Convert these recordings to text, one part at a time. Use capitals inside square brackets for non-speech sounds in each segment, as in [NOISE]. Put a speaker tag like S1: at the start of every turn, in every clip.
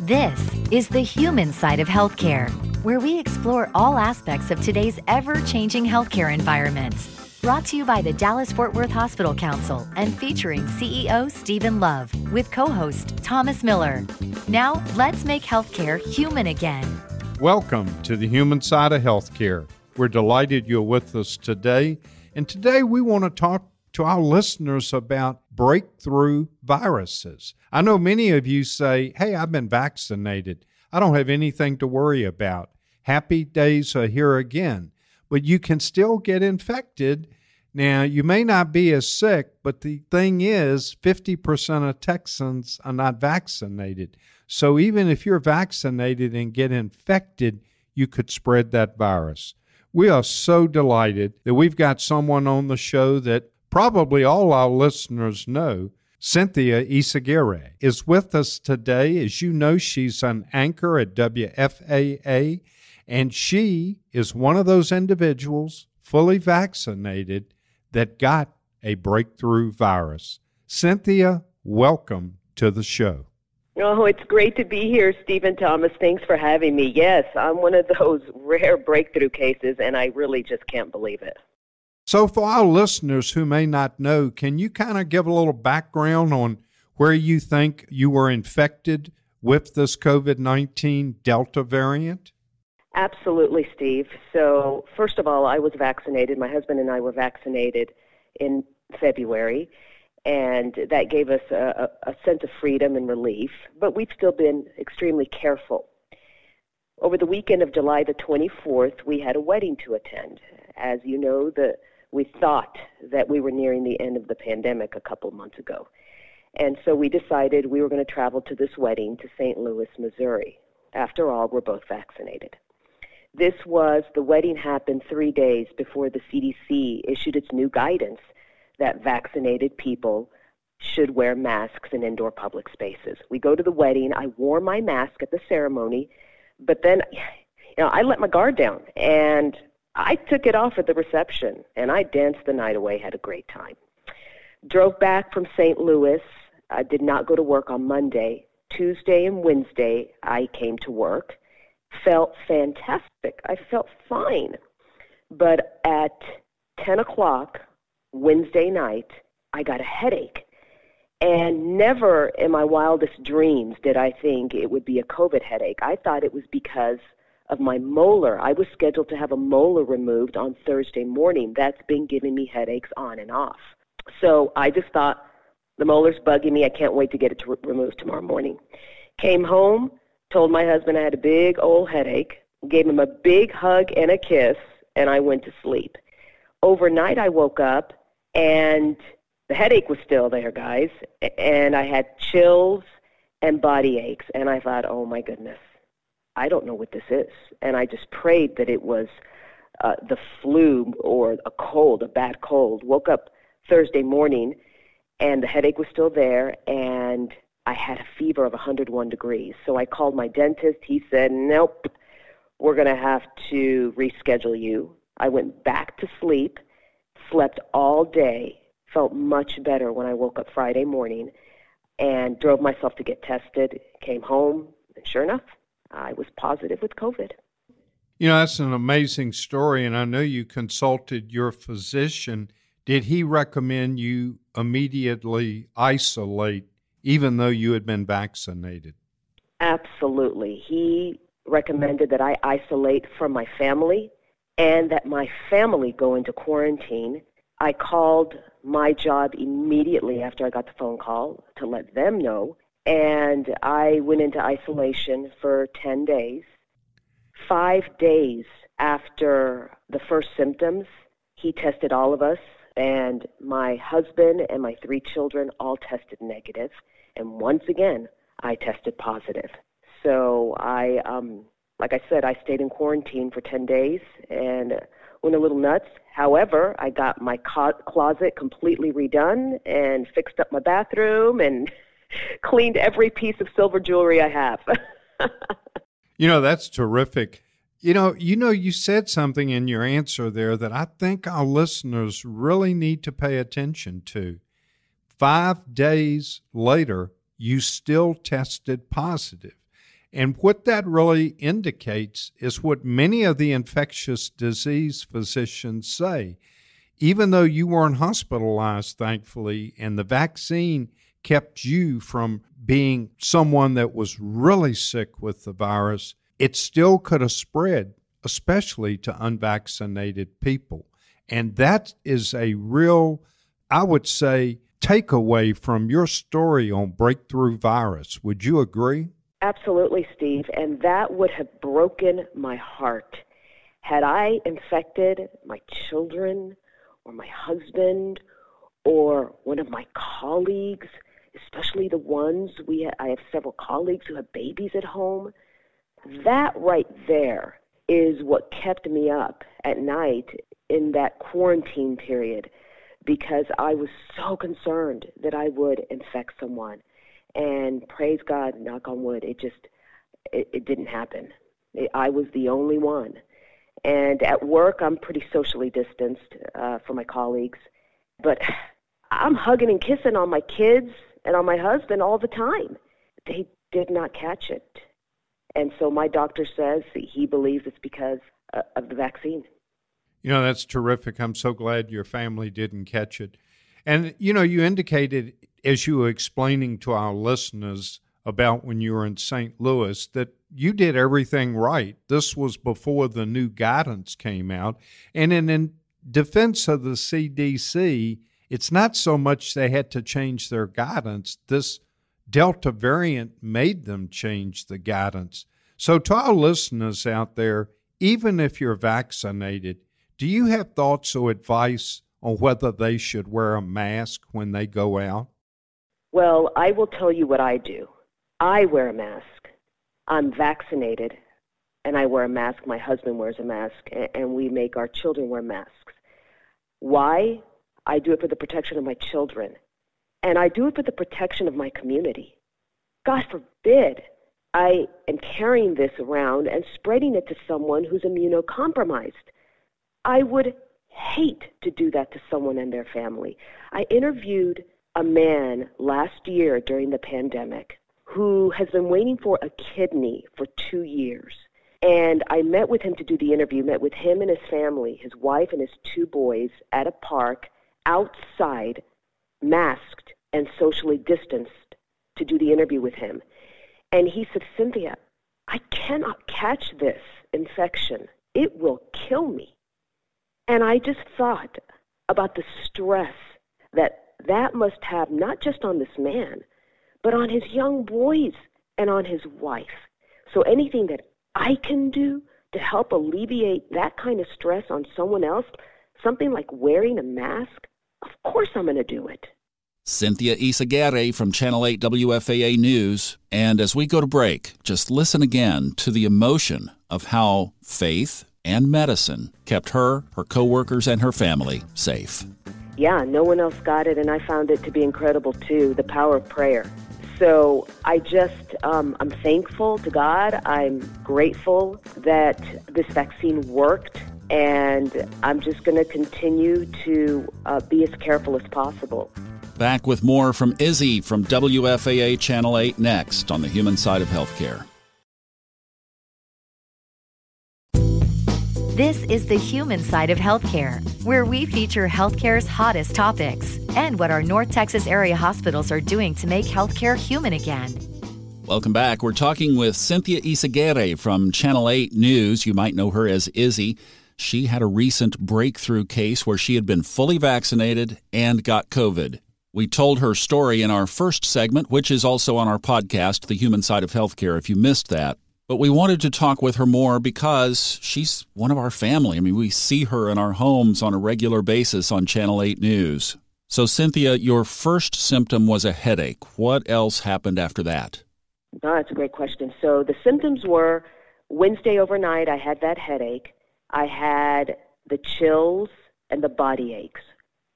S1: This is the human side of healthcare, where we explore all aspects of today's ever changing healthcare environment. Brought to you by the Dallas Fort Worth Hospital Council and featuring CEO Stephen Love with co host Thomas Miller. Now, let's make healthcare human again.
S2: Welcome to the human side of healthcare. We're delighted you're with us today. And today we want to talk to our listeners about breakthrough viruses. I know many of you say, Hey, I've been vaccinated. I don't have anything to worry about. Happy days are here again. But you can still get infected. Now, you may not be as sick, but the thing is, 50% of Texans are not vaccinated. So even if you're vaccinated and get infected, you could spread that virus. We are so delighted that we've got someone on the show that probably all our listeners know. Cynthia Izaguirre is with us today. As you know, she's an anchor at WFAA, and she is one of those individuals fully vaccinated that got a breakthrough virus. Cynthia, welcome to the show.
S3: Oh, it's great to be here, Stephen Thomas. Thanks for having me. Yes, I'm one of those [LAUGHS] rare breakthrough cases, and I really just can't believe it.
S2: So, for our listeners who may not know, can you kind of give a little background on where you think you were infected with this COVID 19 Delta variant?
S3: Absolutely, Steve. So, first of all, I was vaccinated. My husband and I were vaccinated in February, and that gave us a, a sense of freedom and relief, but we've still been extremely careful. Over the weekend of July the 24th, we had a wedding to attend. As you know, the we thought that we were nearing the end of the pandemic a couple months ago. And so we decided we were going to travel to this wedding to St. Louis, Missouri. After all, we're both vaccinated. This was the wedding happened three days before the CDC issued its new guidance that vaccinated people should wear masks in indoor public spaces. We go to the wedding. I wore my mask at the ceremony, but then, you know, I let my guard down and I took it off at the reception and I danced the night away, had a great time. Drove back from St. Louis. I did not go to work on Monday. Tuesday and Wednesday, I came to work. Felt fantastic. I felt fine. But at 10 o'clock Wednesday night, I got a headache. And never in my wildest dreams did I think it would be a COVID headache. I thought it was because of my molar. I was scheduled to have a molar removed on Thursday morning. That's been giving me headaches on and off. So I just thought the molar's bugging me. I can't wait to get it to re- removed tomorrow morning. Came home, told my husband I had a big old headache, gave him a big hug and a kiss, and I went to sleep. Overnight, I woke up and the headache was still there, guys, and I had chills and body aches, and I thought, oh my goodness, I don't know what this is. And I just prayed that it was uh, the flu or a cold, a bad cold. Woke up Thursday morning and the headache was still there and I had a fever of 101 degrees. So I called my dentist. He said, nope, we're going to have to reschedule you. I went back to sleep, slept all day, felt much better when I woke up Friday morning, and drove myself to get tested. Came home, and sure enough, I was positive with COVID.
S2: You know, that's an amazing story, and I know you consulted your physician. Did he recommend you immediately isolate, even though you had been vaccinated?
S3: Absolutely. He recommended that I isolate from my family and that my family go into quarantine. I called my job immediately after I got the phone call to let them know and I went into isolation for 10 days. Five days after the first symptoms, he tested all of us, and my husband and my three children all tested negative. And once again, I tested positive. So I, um, like I said, I stayed in quarantine for 10 days and went a little nuts. However, I got my co- closet completely redone and fixed up my bathroom and [LAUGHS] [LAUGHS] cleaned every piece of silver jewelry I have. [LAUGHS]
S2: you know, that's terrific. You know, you know, you said something in your answer there that I think our listeners really need to pay attention to. Five days later, you still tested positive. And what that really indicates is what many of the infectious disease physicians say. Even though you weren't hospitalized, thankfully, and the vaccine kept you from being someone that was really sick with the virus, it still could have spread, especially to unvaccinated people. And that is a real, I would say, takeaway from your story on breakthrough virus. Would you agree?
S3: Absolutely, Steve. And that would have broken my heart. Had I infected my children or my husband or one of my colleagues, especially the ones we ha- I have several colleagues who have babies at home, that right there is what kept me up at night in that quarantine period because I was so concerned that I would infect someone. And praise God, knock on wood, it just it, it didn't happen. It, I was the only one. And at work, I'm pretty socially distanced uh, from my colleagues, but [SIGHS] I'm hugging and kissing on my kids and on my husband all the time. They did not catch it. And so my doctor says he believes it's because of the vaccine.
S2: You know, that's terrific. I'm so glad your family didn't catch it. And, you know, you indicated as you were explaining to our listeners about when you were in St. Louis that you did everything right. This was before the new guidance came out. And in, in defense of the CDC, it's not so much they had to change their guidance. This Delta variant made them change the guidance. So, to our listeners out there, even if you're vaccinated, do you have thoughts or advice on whether they should wear a mask when they go out?
S3: Well, I will tell you what I do. I wear a mask. I'm vaccinated, and I wear a mask. My husband wears a mask, and we make our children wear masks. Why? I do it for the protection of my children, and I do it for the protection of my community. God forbid I am carrying this around and spreading it to someone who's immunocompromised. I would hate to do that to someone and their family. I interviewed a man last year during the pandemic who has been waiting for a kidney for two years. And I met with him to do the interview, met with him and his family, his wife and his two boys at a park outside, masked and socially distanced to do the interview with him. And he said, Cynthia, I cannot catch this infection. It will kill me. And I just thought about the stress that that must have not just on this man, but on his young boys and on his wife. So anything that I can do to help alleviate that kind of stress on someone else, something like wearing a mask, of course I'm going to do it.
S4: Cynthia Izaguirre from Channel 8 WFAA News. And as we go to break, just listen again to the emotion of how faith and medicine kept her, her coworkers, and her family safe.
S3: Yeah, no one else got it, and I found it to be incredible too the power of prayer. So I just, um, I'm thankful to God. I'm grateful that this vaccine worked, and I'm just going to continue to uh, be as careful as possible.
S4: Back with more from Izzy from WFAA Channel 8 next on the human side of healthcare.
S1: This is the human side of healthcare, where we feature healthcare's hottest topics and what our North Texas area hospitals are doing to make healthcare human again.
S4: Welcome back. We're talking with Cynthia Izaguirre from Channel 8 News. You might know her as Izzy. She had a recent breakthrough case where she had been fully vaccinated and got COVID. We told her story in our first segment, which is also on our podcast, The Human Side of Healthcare, if you missed that. But we wanted to talk with her more because she's one of our family. I mean, we see her in our homes on a regular basis on Channel 8 News. So, Cynthia, your first symptom was a headache. What else happened after that?
S3: Oh, that's a great question. So, the symptoms were Wednesday overnight, I had that headache. I had the chills and the body aches.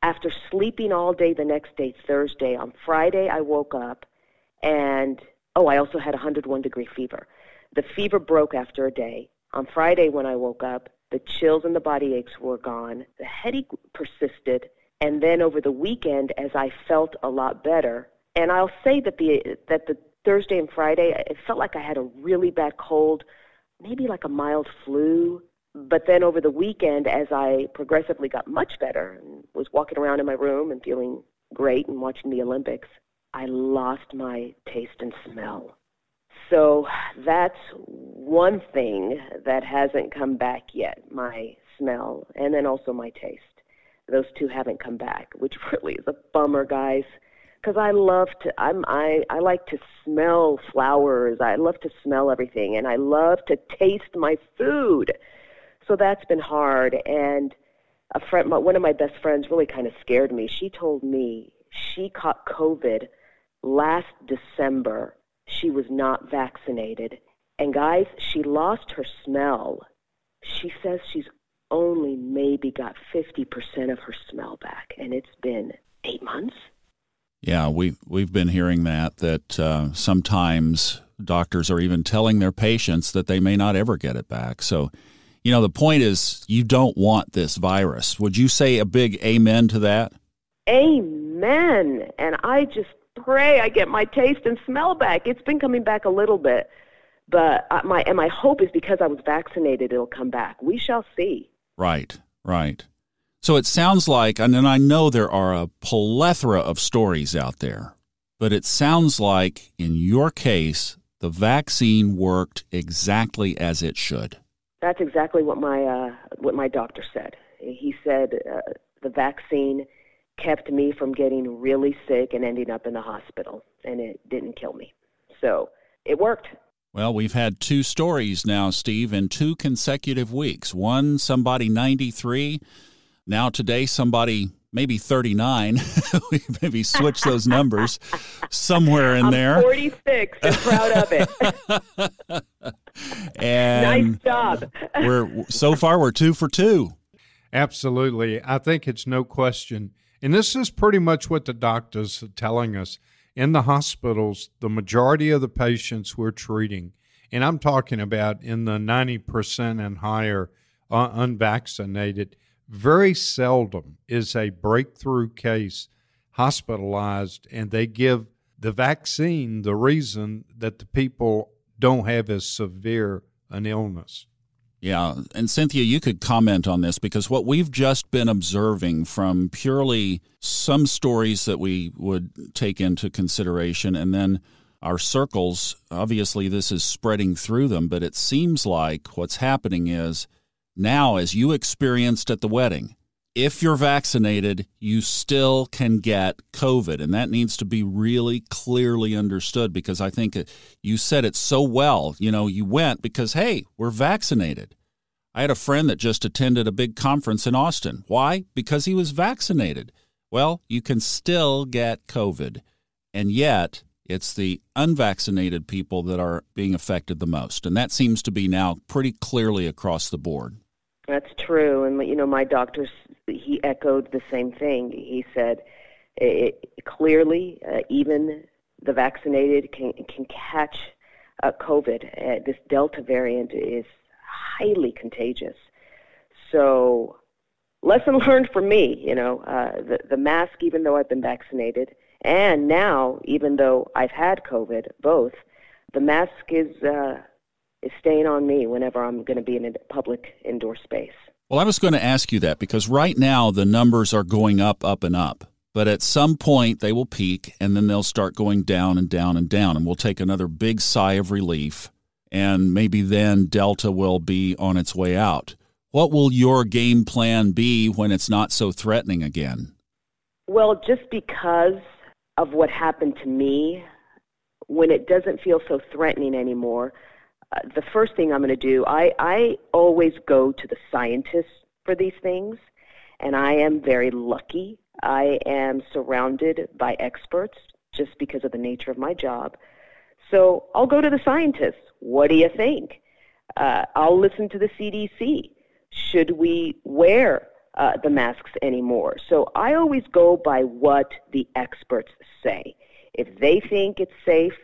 S3: After sleeping all day the next day, Thursday, on Friday, I woke up and, oh, I also had 101 degree fever. The fever broke after a day. On Friday, when I woke up, the chills and the body aches were gone. The headache persisted. And then over the weekend, as I felt a lot better, And I'll say that the that the Thursday and Friday, it felt like I had a really bad cold, maybe like a mild flu. But then over the weekend, as I progressively got much better and was walking around in my room and feeling great and watching the Olympics, I lost my taste and smell. So that's one thing that hasn't come back yet my smell and then also my taste. Those two haven't come back, which [LAUGHS] really is a bummer, guys because I love to I'm I I like to smell flowers. I love to smell everything and I love to taste my food. So that's been hard and a friend one of my best friends really kind of scared me. She told me she caught COVID last December. She was not vaccinated. And guys, she lost her smell. She says she's only maybe got 50% of her smell back and it's been 8 months.
S4: Yeah, we we've been hearing that that uh, sometimes doctors are even telling their patients that they may not ever get it back. So, you know, the point is you don't want this virus. Would you say a big amen to that?
S3: Amen. And I just pray I get my taste and smell back. It's been coming back a little bit, but my and my hope is because I was vaccinated, it'll come back. We shall see.
S4: Right. Right. So it sounds like, and I know there are a plethora of stories out there, but it sounds like in your case, the vaccine worked exactly as it should.
S3: That's exactly what my uh, what my doctor said. He said uh, the vaccine kept me from getting really sick and ending up in the hospital, and it didn't kill me. So it worked.
S4: Well, we've had two stories now, Steve, in two consecutive weeks. One, somebody 93 now, today, somebody maybe 39. [LAUGHS] we maybe switch those numbers somewhere in
S3: I'm
S4: there.
S3: 46 and proud of it. [LAUGHS]
S4: and
S3: nice job.
S4: we're so far we're two for two.
S2: Absolutely. I think it's no question. And this is pretty much what the doctors are telling us. In the hospitals, the majority of the patients we're treating, and I'm talking about in the 90% and higher uh, unvaccinated, very seldom is a breakthrough case hospitalized and they give the vaccine the reason that the people don't have as severe an illness.
S4: Yeah, and Cynthia, you could comment on this because what we've just been observing from purely some stories that we would take into consideration and then our circles, obviously this is spreading through them, but it seems like what's happening is now, as you experienced at the wedding, if you're vaccinated, you still can get COVID. And that needs to be really clearly understood because I think uh, you said it so well. You know, you went because, hey, we're vaccinated. I had a friend that just attended a big conference in Austin. Why? Because he was vaccinated. Well, you can still get COVID. And yet, it's the unvaccinated people that are being affected the most. And that seems to be now pretty clearly across the board.
S3: That's true, and you know, my doctor he echoed the same thing. He said it, clearly, uh, even the vaccinated can can catch uh, COVID. Uh, this Delta variant is highly contagious. So, lesson [LAUGHS] learned for me. You know, uh, the the mask, even though I've been vaccinated, and now even though I've had COVID, both, the mask is. Is staying on me whenever I'm going to be in a public indoor space.
S4: Well, I was going to ask you that because right now the numbers are going up, up, and up. But at some point they will peak and then they'll start going down and down and down. And we'll take another big sigh of relief. And maybe then Delta will be on its way out. What will your game plan be when it's not so threatening again?
S3: Well, just because of what happened to me, when it doesn't feel so threatening anymore, the first thing I'm going to do, I, I always go to the scientists for these things, and I am very lucky. I am surrounded by experts just because of the nature of my job. So I'll go to the scientists. What do you think? Uh, I'll listen to the CDC. Should we wear uh, the masks anymore? So I always go by what the experts say. If they think it's safe,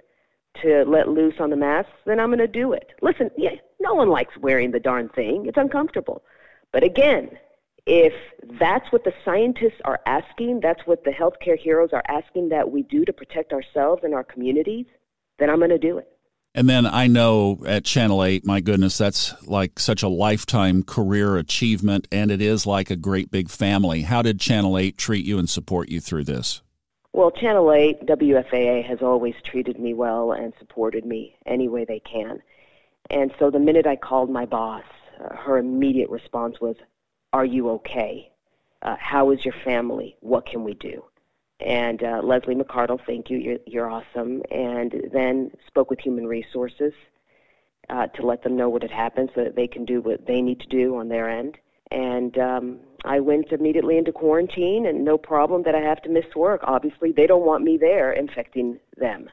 S3: to let loose on the masks, then I'm going to do it. Listen, yeah, no one likes wearing the darn thing. It's uncomfortable. But again, if that's what the scientists are asking, that's what the healthcare heroes are asking that we do to protect ourselves and our communities, then I'm going to do it.
S4: And then I know at Channel 8, my goodness, that's like such a lifetime career achievement, and it is like a great big family. How did Channel 8 treat you and support you through this?
S3: Well, Channel 8, WFAA, has always treated me well and supported me any way they can. And so the minute I called my boss, uh, her immediate response was, Are you okay? Uh, how is your family? What can we do? And uh, Leslie McCardle, thank you, you're, you're awesome. And then spoke with Human Resources uh, to let them know what had happened so that they can do what they need to do on their end. And um, I went immediately into quarantine, and no problem that I have to miss work. Obviously, they don't want me there infecting them.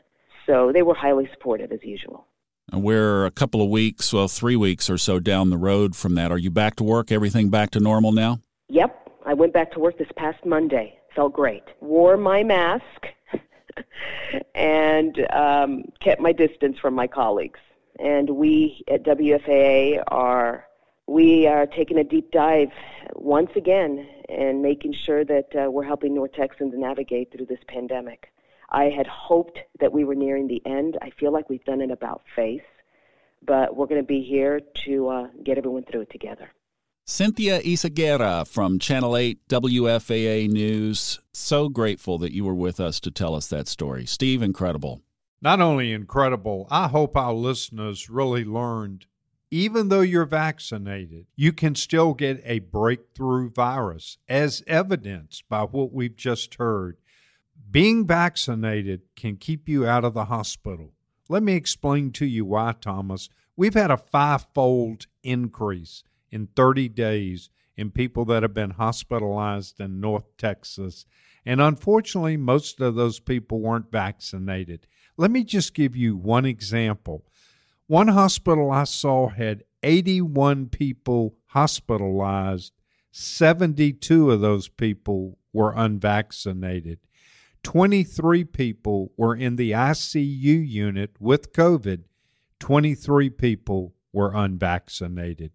S3: So they were highly supportive as usual.
S4: We're a couple of weeks, well, three weeks or so down the road from that. Are you back to work? Everything back to normal now?
S3: Yep. I went back to work this past Monday felt great. Wore my mask [LAUGHS] and um, kept my distance from my colleagues. And we at WFAA are we are taking a deep dive once again and making sure that uh, we're helping North Texans navigate through this pandemic. I had hoped that we were nearing the end. I feel like we've done it about face, but we're going to be here to uh, get everyone through it together.
S4: Cynthia Izaguirre from Channel 8 WFAA News. So grateful that you were with us to tell us that story. Steve, incredible.
S2: Not only incredible, I hope our listeners really learned even though you're vaccinated, you can still get a breakthrough virus, as evidenced by what we've just heard. Being vaccinated can keep you out of the hospital. Let me explain to you why, Thomas. We've had a five-fold increase in 30 days in people that have been hospitalized in North Texas. And unfortunately, most of those people weren't vaccinated. Let me just give you one example. One hospital I saw had 81 people hospitalized, 72 of those people were unvaccinated. 23 people were in the ICU unit with COVID, 23 people were unvaccinated.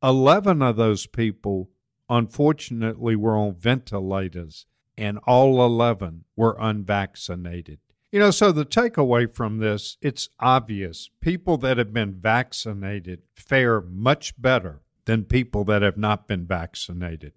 S2: 11 of those people, unfortunately, were on ventilators, and all 11 were unvaccinated. You know, so the takeaway from this, it's obvious. People that have been vaccinated fare much better than people that have not been vaccinated.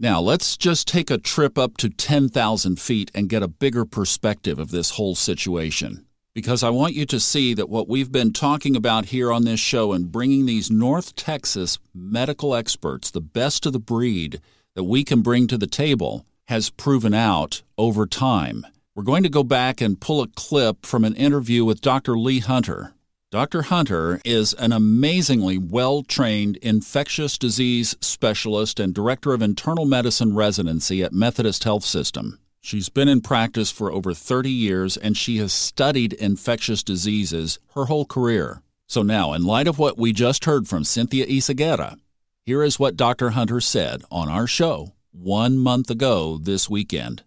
S4: Now, let's just take a trip up to 10,000 feet and get a bigger perspective of this whole situation because I want you to see that what we've been talking about here on this show and bringing these North Texas medical experts, the best of the breed that we can bring to the table, has proven out over time. We're going to go back and pull a clip from an interview with Dr. Lee Hunter. Dr. Hunter is an amazingly well trained infectious disease specialist and director of internal medicine residency at Methodist Health System. She's been in practice for over 30 years and she has studied infectious diseases her whole career. So now, in light of what we just heard from Cynthia Izaguirre, here is what Dr. Hunter said on our show one month ago this weekend.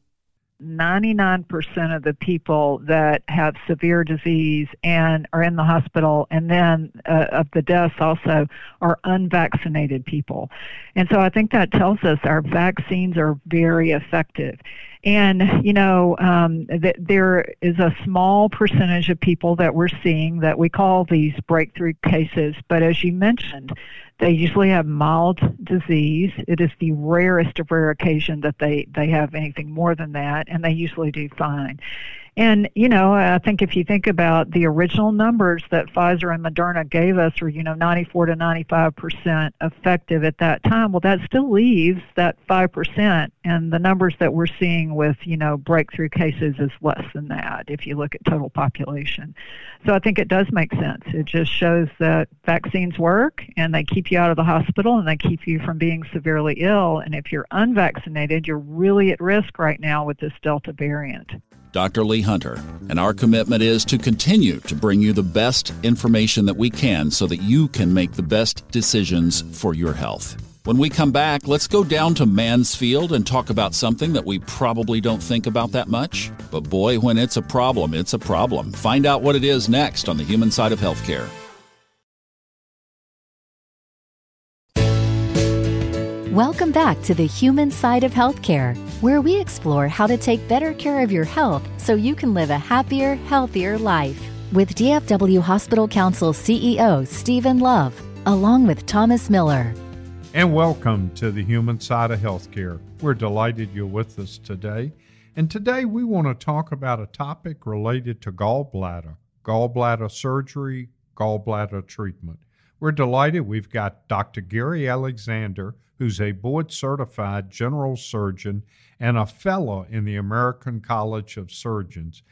S5: 99% of the people that have severe disease and are in the hospital, and then uh, of the deaths also, are unvaccinated people. And so I think that tells us our vaccines are very effective. And, you know, um, th- there is a small percentage of people that we're seeing that we call these breakthrough cases. But as you mentioned, they usually have mild disease. It is the rarest of rare occasion that they, they have anything more than that, and they usually do fine. And, you know, I think if you think about the original numbers that Pfizer and Moderna gave us were, you know, 94 to 95% effective at that time, well, that still leaves that 5%. And the numbers that we're seeing with, you know, breakthrough cases is less than that if you look at total population. So I think it does make sense. It just shows that vaccines work and they keep you out of the hospital and they keep you from being severely ill. And if you're unvaccinated, you're really at risk right now with this Delta variant.
S4: Dr. Lee Hunter, and our commitment is to continue to bring you the best information that we can so that you can make the best decisions for your health. When we come back, let's go down to Mansfield and talk about something that we probably don't think about that much. But boy, when it's a problem, it's a problem. Find out what it is next on the human side of healthcare.
S1: Welcome back to the human side of healthcare, where we explore how to take better care of your health so you can live a happier, healthier life. With DFW Hospital Council CEO Stephen Love, along with Thomas Miller.
S2: And welcome to the human side of healthcare. We're delighted you're with us today. And today we want to talk about a topic related to gallbladder, gallbladder surgery, gallbladder treatment. We're delighted we've got Dr. Gary Alexander, who's a board certified general surgeon and a fellow in the American College of Surgeons.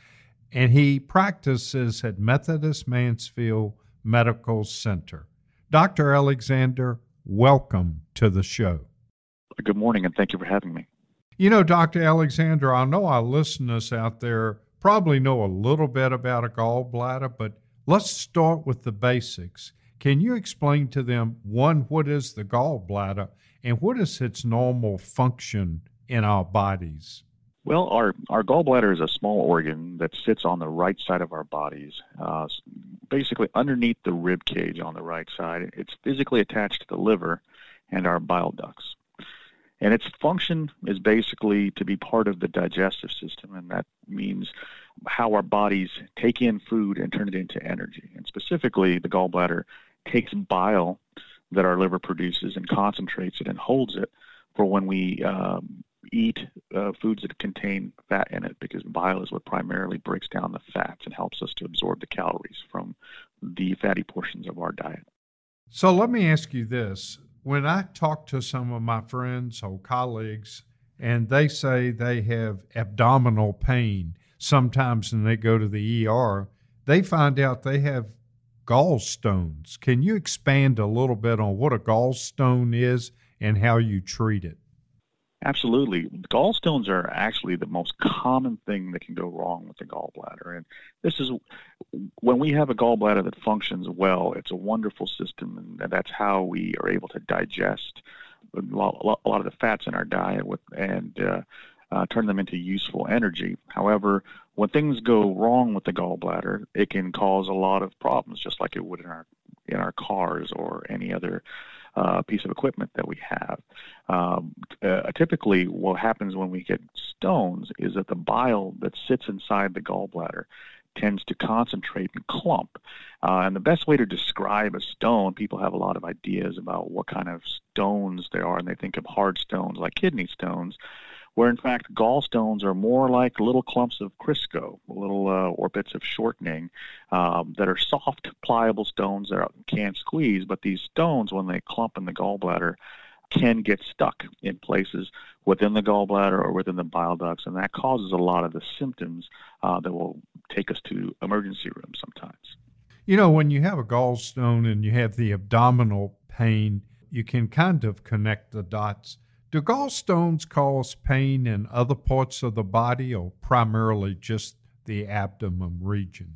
S2: And he practices at Methodist Mansfield Medical Center. Dr. Alexander, welcome to the show.
S6: Good morning, and thank you for having me.
S2: You know, Dr. Alexander, I know our listeners out there probably know a little bit about a gallbladder, but let's start with the basics. Can you explain to them, one, what is the gallbladder and what is its normal function in our bodies?
S6: Well, our, our gallbladder is a small organ that sits on the right side of our bodies, uh, basically underneath the rib cage on the right side. It's physically attached to the liver and our bile ducts. And its function is basically to be part of the digestive system, and that means how our bodies take in food and turn it into energy. And specifically, the gallbladder takes bile that our liver produces and concentrates it and holds it for when we um, eat uh, foods that contain fat in it because bile is what primarily breaks down the fats and helps us to absorb the calories from the fatty portions of our diet.
S2: So let me ask you this. When I talk to some of my friends or colleagues and they say they have abdominal pain, sometimes when they go to the ER, they find out they have gallstones. Can you expand a little bit on what a gallstone is and how you treat it?
S6: Absolutely. Gallstones are actually the most common thing that can go wrong with the gallbladder. And this is when we have a gallbladder that functions well, it's a wonderful system, and that's how we are able to digest a lot, of the fats in our diet with, and uh, uh, turn them into useful energy. However, when things go wrong with the gallbladder, it can cause a lot of problems, just like it would in our in our cars or any other uh, piece of equipment that we have. Um, uh, typically, what happens when we get stones is that the bile that sits inside the gallbladder tends to concentrate and clump. Uh, and the best way to describe a stone, people have a lot of ideas about what kind of stones they are, and they think of hard stones like kidney stones where in fact gallstones are more like little clumps of Crisco, little uh, or bits of shortening um, that are soft, pliable stones that can't squeeze. But these stones, when they clump in the gallbladder, can get stuck in places within the gallbladder or within the bile ducts, and that causes a lot of the symptoms uh, that will take us to emergency rooms sometimes.
S2: You know, when you have a gallstone and you have the abdominal pain, you can kind of connect the dots do gallstones cause pain in other parts of the body or primarily just the abdomen region?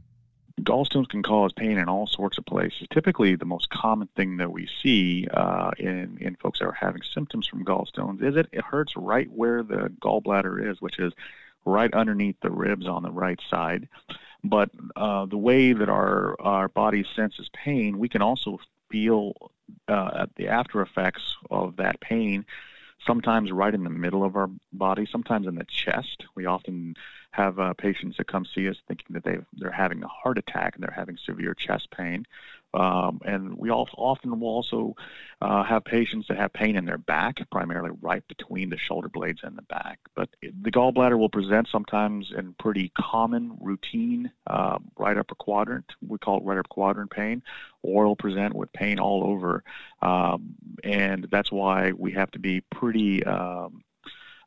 S6: Gallstones can cause pain in all sorts of places. Typically, the most common thing that we see uh, in, in folks that are having symptoms from gallstones is it, it hurts right where the gallbladder is, which is right underneath the ribs on the right side. But uh, the way that our, our body senses pain, we can also feel uh, the after effects of that pain sometimes right in the middle of our body, sometimes in the chest. We often have uh, patients that come see us thinking that they they're having a heart attack and they're having severe chest pain. Um, and we also often will also uh, have patients that have pain in their back, primarily right between the shoulder blades and the back. But the gallbladder will present sometimes in pretty common routine uh, right upper quadrant. We call it right upper quadrant pain, or it'll present with pain all over. Um, and that's why we have to be pretty um,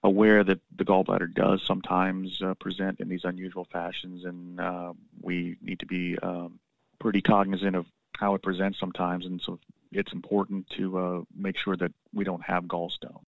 S6: aware that the gallbladder does sometimes uh, present in these unusual fashions, and uh, we need to be um, pretty cognizant of how it presents sometimes, and so it's important to uh, make sure that we don't have gallstone.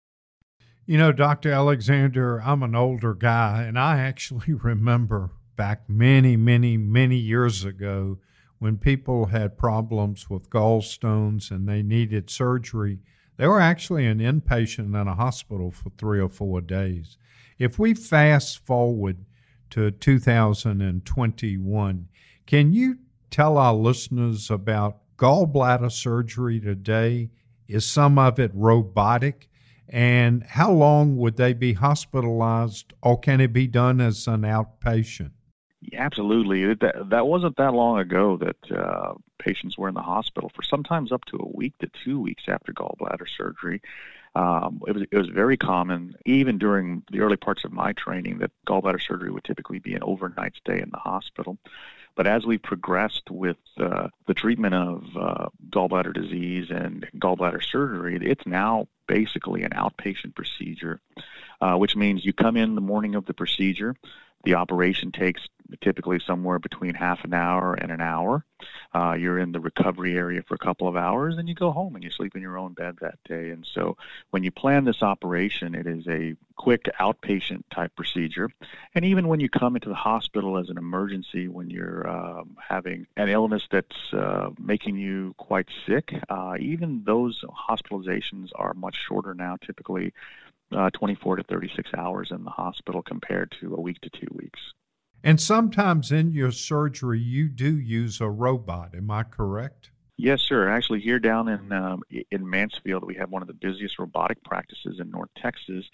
S2: You know, Dr. Alexander, I'm an older guy, and I actually [LAUGHS] remember back many, many, many years ago when people had problems with gallstones and they needed surgery. They were actually an inpatient in a hospital for three or four days. If we fast forward to 2021, can you tell our listeners about gallbladder surgery today? Is some of it robotic? And how long would they be hospitalized, or can it be done as an outpatient?
S6: Absolutely. That, that wasn't that long ago that uh, patients were in the hospital for sometimes up to a week to two weeks after gallbladder surgery. Um, it, was, it was very common, even during the early parts of my training, that gallbladder surgery would typically be an overnight stay in the hospital. But as we progressed with uh, the treatment of uh, gallbladder disease and gallbladder surgery, it's now basically an outpatient procedure, uh, which means you come in the morning of the procedure. The operation takes typically somewhere between half an hour and an hour. Uh, you're in the recovery area for a couple of hours, and you go home and you sleep in your own bed that day. And so, when you plan this operation, it is a quick outpatient type procedure. And even when you come into the hospital as an emergency, when you're um, having an illness that's uh, making you quite sick, uh, even those hospitalizations are much shorter now, typically. Uh, 24 to 36 hours in the hospital compared to a week to two weeks.
S2: And sometimes in your surgery, you do use a robot. Am I correct?
S6: Yes, sir. Actually, here down in um, in Mansfield, we have one of the busiest robotic practices in North Texas,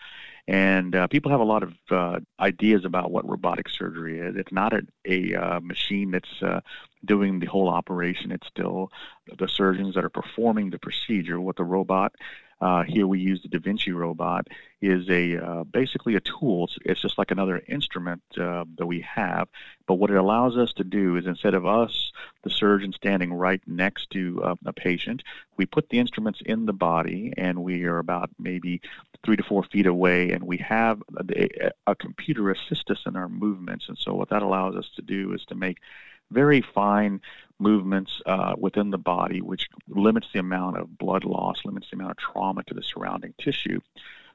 S6: and uh, people have a lot of uh, ideas about what robotic surgery is. It's not a, a uh, machine that's uh, doing the whole operation. It's still the surgeons that are performing the procedure. What the robot uh, here we use the Da Vinci robot is a uh, basically a tool. It's, it's, just like another instrument uh, that we have. But what it allows us to do is instead of us, the surgeon, standing right next to uh, a patient, we put the instruments in the body, and we are about maybe three to four feet away, and we have a, a computer assist us in our movements. And so what that allows us to do is to make very fine movements uh, within the body, which limits the amount of blood loss, limits the amount of trauma to the surrounding tissue.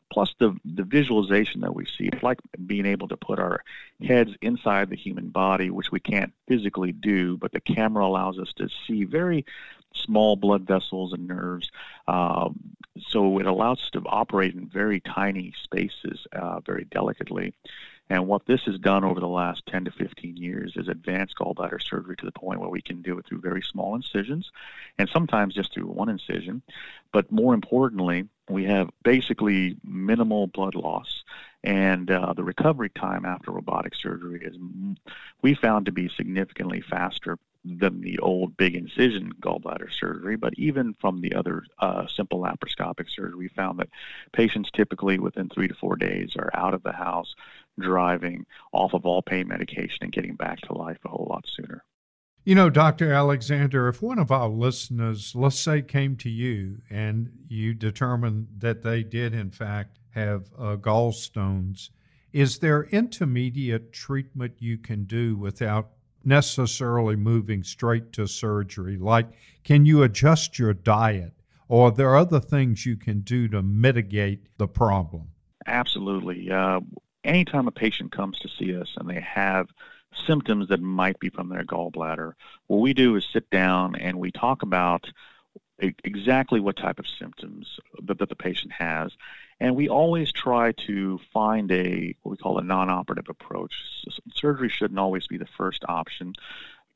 S6: Plus, the, the visualization that we see, it's like being able to put our heads inside the human body, which we can't physically do, but the camera allows us to see very small blood vessels and nerves. Um, so it allows us to operate in very tiny spaces uh, very delicately. And what this has done over the last 10 to 15 years is advance gallbladder surgery to the point where we can do it through very small incisions and sometimes just through one incision. But more importantly, we have basically minimal blood loss. And uh, the recovery time after robotic surgery is we found to be significantly faster than the old big incision gallbladder surgery, but even from the other uh, simple laparoscopic surgery, we found that patients typically within three to four days are out of the house driving off of all pain medication and getting back to life a whole lot sooner.
S2: You know, Dr. Alexander, if one of our listeners, let's say, came to you and you determined that they did, in fact, have uh, gallstones, is there intermediate treatment you can do without necessarily moving straight to surgery? Like, can you adjust your diet? Or are there other things you can do to mitigate the problem?
S6: Absolutely. Uh, anytime a patient comes to see us and they have symptoms that might be from their gallbladder, what we do is sit down and we talk about exactly what type of symptoms that, the patient has. And we always try to find a what we call a non-operative approach. Surgery shouldn't always be the first option,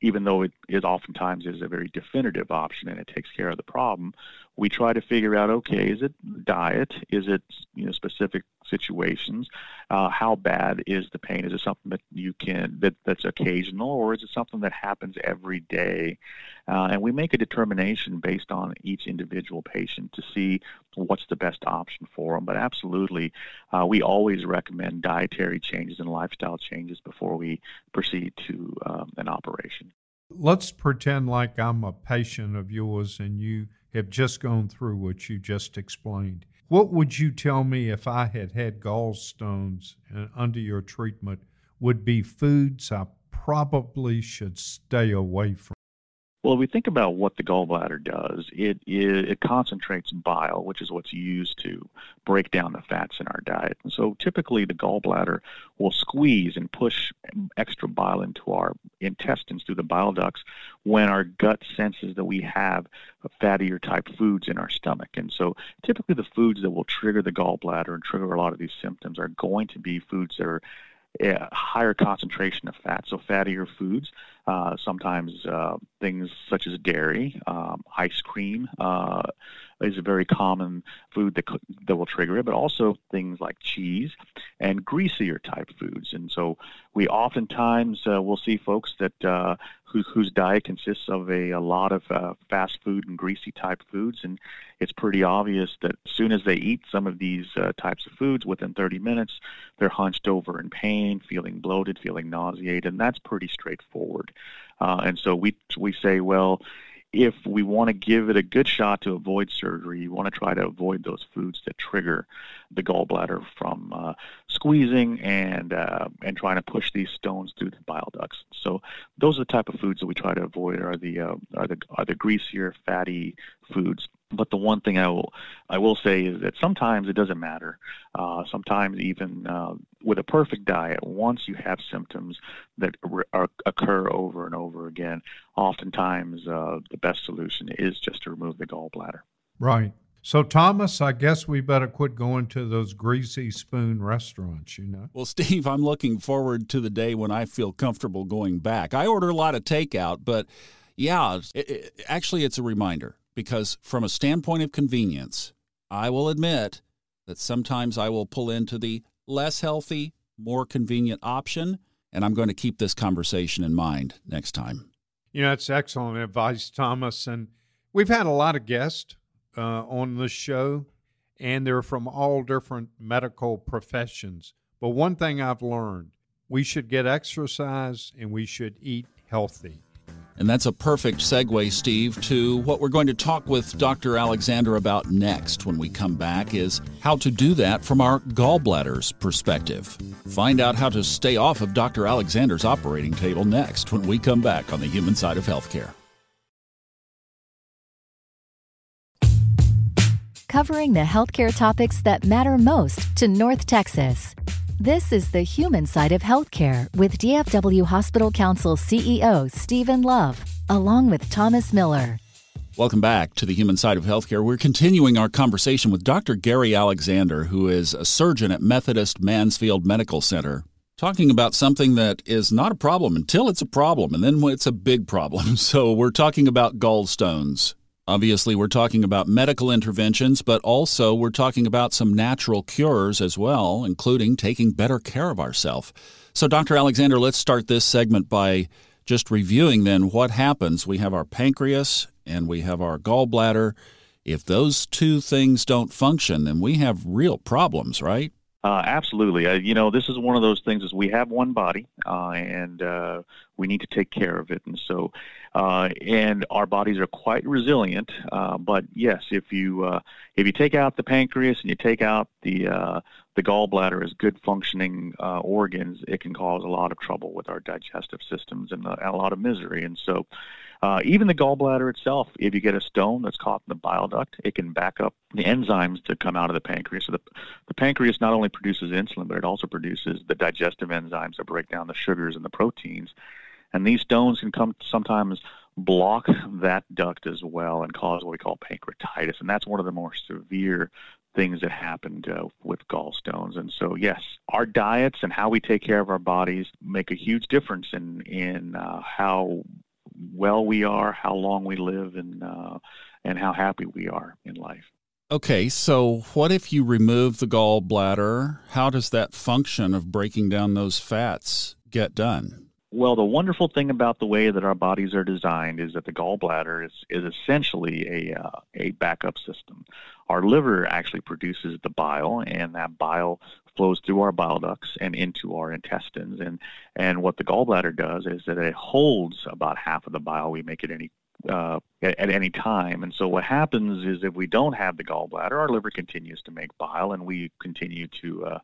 S6: even though it oftentimes is a very definitive option and it takes care of the problem we try to figure out okay is it diet is it you know specific situations. Uh, how bad is the pain? Is it something that you can that that's occasional or is it something that happens every day? Uh, and we make a determination based on each individual patient to see what's the best option for them. But absolutely uh, we always recommend dietary changes and lifestyle changes before we proceed to um, an operation.
S2: Let's pretend like i'm a patient of yours and you have just gone through what you just explained. What would you tell me if I had had gallstones uh, under your treatment would be foods I probably should stay away from?
S6: Well, if we think about what the gallbladder does, it, it, it concentrates bile, which is what's used to break down the fats in our diet. And so typically the gallbladder will squeeze and push extra bile into our intestines through the bile ducts when our gut senses that we have fattier type foods in our stomach. And so typically the foods that will trigger the gallbladder and trigger a lot of these symptoms are going to be foods that are a higher concentration of fat, so fattier foods. Uh, sometimes uh, things such as dairy, um, ice cream, uh, is a very common food that that will trigger it, but also things like cheese and greasier type foods. And so we oftentimes uh, will see folks that uh, whose, whose diet consists of a, a lot of uh, fast food and greasy type foods, and it's pretty obvious that as soon as they eat some of these uh, types of foods, within 30 minutes, they're hunched over in pain, feeling bloated, feeling nauseated, and that's pretty straightforward. Uh, and so we we say, well, if we want to give it a good shot to avoid surgery, you want to try to avoid those foods that trigger the gallbladder from uh, squeezing and uh, and trying to push these stones through the bile ducts. So those are the type of foods that we try to avoid are the uh, are the are the greasier, fatty foods. But the one thing I will I will say is that sometimes it doesn't matter. Uh, sometimes even uh, with a perfect diet, once you have symptoms that re- are, occur over and over again, oftentimes uh, the best solution is just to remove the gallbladder.
S2: Right. So, Thomas, I guess we better quit going to those greasy spoon restaurants, you know?
S4: Well, [LAUGHS] Steve, I'm looking forward to the day when I feel comfortable going back. I order a lot of takeout, but yeah, it, it, actually, it's a reminder because from a standpoint of convenience, I will admit that sometimes I will pull into the less healthy, more convenient option, and I'm going to keep this conversation in mind next time.
S2: You know, that's excellent advice, Thomas. And we've had a lot of guests uh, on the show, and they're from all different medical professions. But one thing I've learned we should get exercise and we should eat healthy.
S4: And that's a perfect segue, Steve, to what we're going to talk with Dr. Alexander about next when we come back is how to do that from our gallbladder's perspective. Find out how to stay off of Dr. Alexander's operating table next when we come back on the human side of healthcare.
S1: Covering the healthcare topics that matter most to North Texas. This is the human side of healthcare with DFW Hospital Council CEO Stephen Love, along with Thomas Miller.
S4: Welcome back to the human side of healthcare. We're continuing our conversation with Dr. Gary Alexander, who is a surgeon at Methodist Mansfield Medical Center, talking about something that is not a problem until it's a problem, and then it's a big problem. [LAUGHS] So, we're talking about gallstones. Obviously, we're talking about medical interventions, but also we're talking about some natural cures as well, including taking better care of ourselves. So, Dr. Alexander, let's start this segment by just reviewing then what happens. We have our pancreas and we have our gallbladder. If those two things don't function, then we have real problems, right?
S6: Uh, absolutely. Uh, you know, this is one of those things is we have one body, uh, and uh, we need to take care of it. And so, uh, and our bodies are quite resilient. But yes, if you if you take out the pancreas and you take out the the gallbladder as good functioning organs, it can cause a lot of trouble with our digestive systems and, and a lot of misery. And so, uh, even the gallbladder itself, if you get a stone that's caught in the bile duct, it can back up the enzymes to come out of the pancreas. So the, the pancreas not only produces insulin, but it also produces the digestive enzymes that break down the sugars and the proteins. And these stones can come sometimes block that duct as well and cause what we call pancreatitis. And that's one of the more severe things that happened uh, with gallstones. And so, yes, our diets and how we take care of our bodies make a huge difference in in uh, how well we are, how long we live, and uh, and how happy we are in life.
S4: Okay, so what if you remove the gallbladder? How does that function of breaking down those fats get done?
S6: Well, the wonderful thing about the way that our bodies are designed is that the gallbladder is, is essentially a, uh, a backup system. Our liver actually produces the bile, and that bile flows through our bile ducts and into our intestines. And and what the gallbladder does is that it holds about half of the bile we make at any uh, at, at, any time. And so what happens is if we don't have the gallbladder, our liver continues to make bile, and we continue to uh,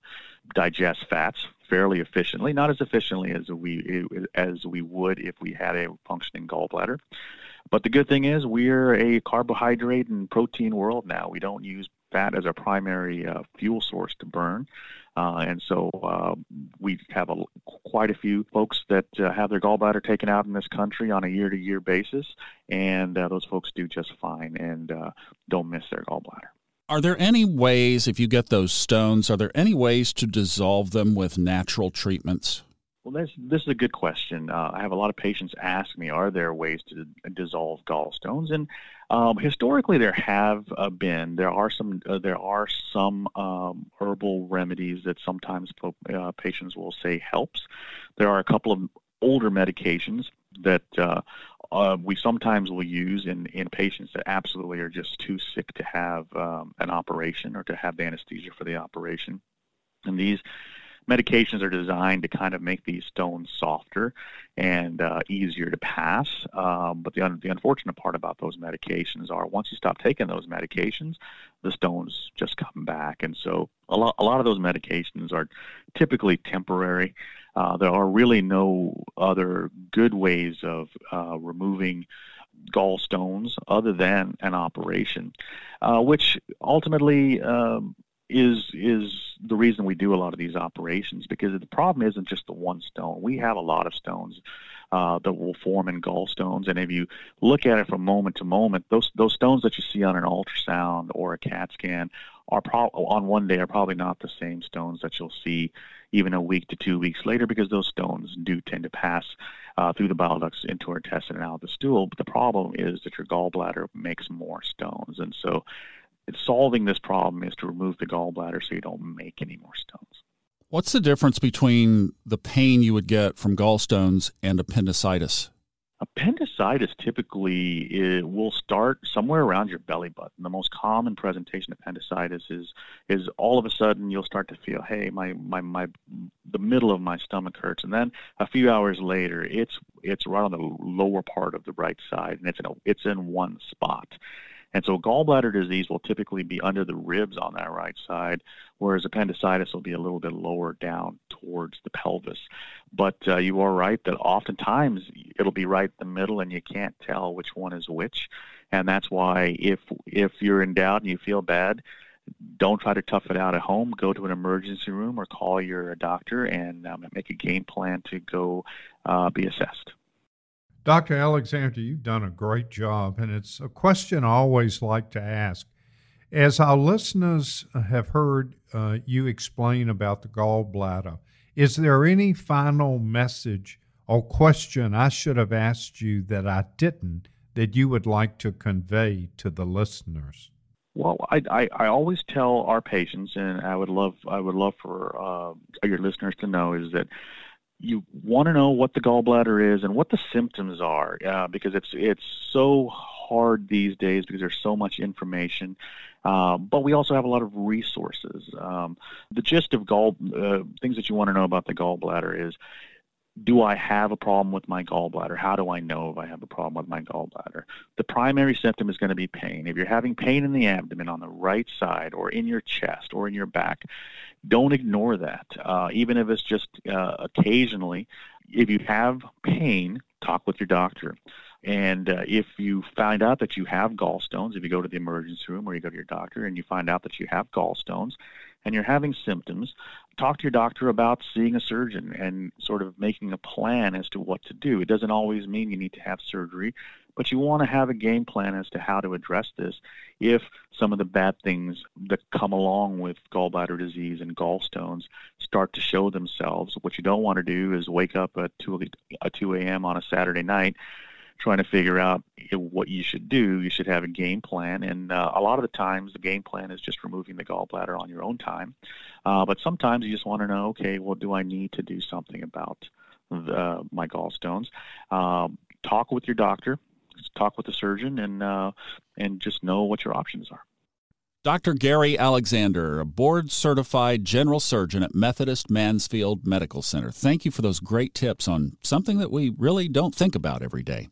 S6: digest fats fairly efficiently, not as efficiently as we as we would if we had a functioning gallbladder. But the good thing is we're a carbohydrate and protein world now. We don't use fat as our primary uh, fuel source to burn. Uh, and so uh, we have a, quite a few folks that uh, have their gallbladder taken out in this country on a year-to-year basis, and uh, those folks do just fine and uh, don't miss their gallbladder.
S4: Are there any ways, if you get those stones, are there any ways to dissolve them with natural treatments?
S6: Well, this this is a good question. Uh, I have a lot of patients ask me, are there ways to dissolve gallstones? And um, historically, there have uh, been. There are some. Uh, there are some um, herbal remedies that sometimes uh, patients will say helps. There are a couple of older medications that uh, uh, we sometimes will use in, in patients that absolutely are just too sick to have um, an operation or to have the anesthesia for the operation. And these medications are designed to kind of make these stones softer and uh, easier to pass. Um, but the, un- the unfortunate part about those medications are once you stop taking those medications, the stones just come back. And so a lot, a lot of those medications are typically temporary. Uh, there are really no other good ways of uh, removing gallstones other than an operation, uh, which ultimately um, is is the reason we do a lot of these operations because the problem isn't just the one stone. We have a lot of stones uh, that will form in gallstones, and if you look at it from moment to moment, those those stones that you see on an ultrasound or a CAT scan are pro- on one day are probably not the same stones that you'll see even a week to two weeks later because those stones do tend to pass uh, through the bile ducts into our intestine and out of the stool. But the problem is that your gallbladder makes more stones, and so solving this problem is to remove the gallbladder so you don't make any more stones.
S4: What's the difference between the pain you would get from gallstones and appendicitis?
S6: Appendicitis typically will start somewhere around your belly button. The most common presentation of appendicitis is is all of a sudden you'll start to feel, hey, my my my the middle of my stomach hurts, and then a few hours later, it's it's right on the lower part of the right side, and it's in a, it's in one spot. And so gallbladder disease will typically be under the ribs on that right side, whereas appendicitis will be a little bit lower down towards the pelvis. But uh, you are right that oftentimes it'll be right in the middle and you can't tell which one is which. And that's why if if you're in doubt and you feel bad, don't try to tough it out at home. Go to an emergency room or call your doctor and um, make a game plan to go uh, be assessed.
S2: Dr. Alexander, you've done a great job, and it's a question I always like to ask. As our listeners have heard uh, you explain about the gallbladder, is there any final message or question I should have asked you that I didn't that you would like to convey to the listeners?
S6: Well, I, I, I always tell our patients, and I would love I would love for uh, your listeners to know is that you want to know what the gallbladder is and what the symptoms are uh, because it's it's so hard these days because there's so much information. Uh, but we also have a lot of resources. Um, the gist of gall uh, things that you want to know about the gallbladder is do I have a problem with my gallbladder? How do I know if I have a problem with my gallbladder? The primary symptom is going to be pain. If you're having pain in the abdomen on the right side or in your chest or in your back, don't ignore that. Uh, even if it's just uh, occasionally, if you have pain, talk with your doctor. And uh, if you find out that you have gallstones, if you go to the emergency room or you go to your doctor and you find out that you have gallstones and you're having symptoms, talk to your doctor about seeing a surgeon and sort of making a plan as to what to do. It doesn't always mean you need to have surgery, but you want to have a game plan as to how to address this if some of the bad things that come along with gallbladder disease and gallstones start to show themselves. What you don't want to do is wake up at 2, 2 a.m. on a Saturday night trying to figure out what you should do. You should have a game plan, and uh, a lot of the times the game plan is just removing the gallbladder on your own time. Uh, but sometimes you just want to know, okay, well, do I need to do something about the, my gallstones? Um, talk with your doctor, talk with the surgeon, and uh, and just know what your options are.
S4: Dr. Gary Alexander, a board certified general surgeon at Methodist Mansfield Medical Center. Thank you for those great tips on something that we really don't think about every day.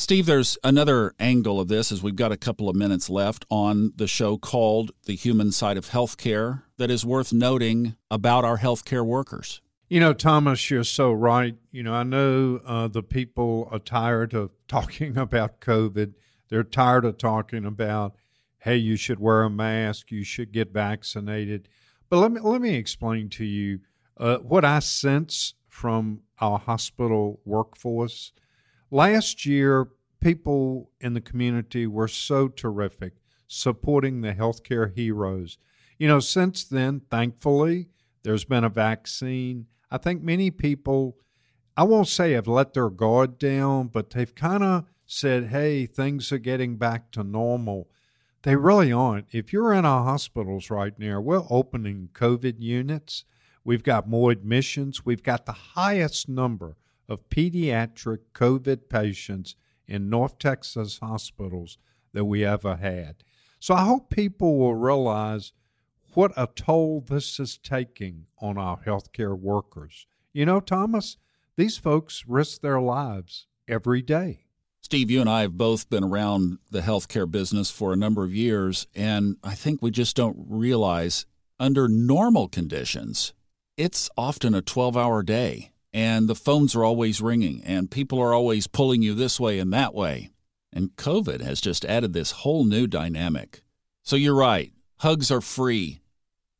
S4: Steve, there's another angle of this as we've got a couple of minutes left on the show called The Human Side of Healthcare that is worth noting about our healthcare workers.
S2: You know, Thomas, you're so right. You know, I know uh, the people are tired of [LAUGHS] talking about COVID. They're tired of talking about, hey, you should wear a mask, you should get vaccinated. But let me let me explain to you uh, what I sense from our hospital workforce Last year, people in the community were so terrific supporting the healthcare heroes. You know, since then, thankfully, there's been a vaccine. I think many people, I won't say have let their guard down, but they've kind of said, hey, things are getting back to normal. They really aren't. If you're in our hospitals right now, we're opening COVID units. We've got more admissions. We've got the highest number of pediatric COVID patients in North Texas hospitals that we ever had. So I hope people will realize what a toll this is taking on our healthcare workers. You know, Thomas, these folks risk their lives every day.
S4: Steve, you and I have both been around the healthcare business for a number of years, and I think we just don't realize under normal conditions, it's often a 12 hour day, and the phones are always ringing, and people are always pulling you this way and that way. And COVID has just added this whole new dynamic. So you're right, hugs are free.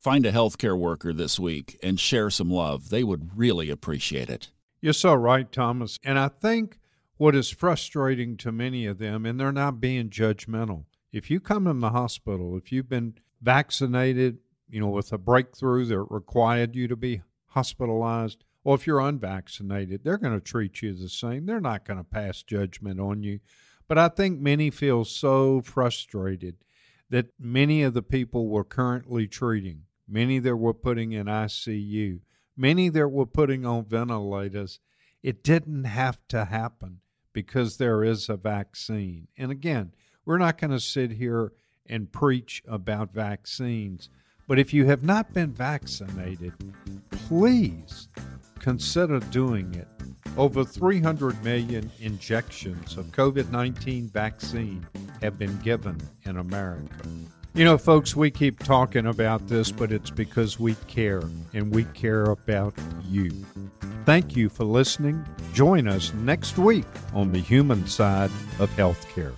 S4: Find a healthcare worker this week and share some love. They would really appreciate it.
S2: You're so right, Thomas. And I think what is frustrating to many of them, and they're not being judgmental. If you come in the hospital, if you've been vaccinated, you know, with a breakthrough that required you to be hospitalized, or if you're unvaccinated, they're going to treat you the same. They're not going to pass judgment on you. But I think many feel so frustrated that many of the people we're currently treating, many that we're putting in ICU, many that we're putting on ventilators, it didn't have to happen because there is a vaccine. And again, we're not going to sit here and preach about vaccines, but if you have not been vaccinated, please consider doing it. Over 300 million injections of COVID 19 vaccine have been given in America. You know, folks, we keep talking about this, but it's because we care and we care about you. Thank you for listening. Join us next week on the human side of healthcare.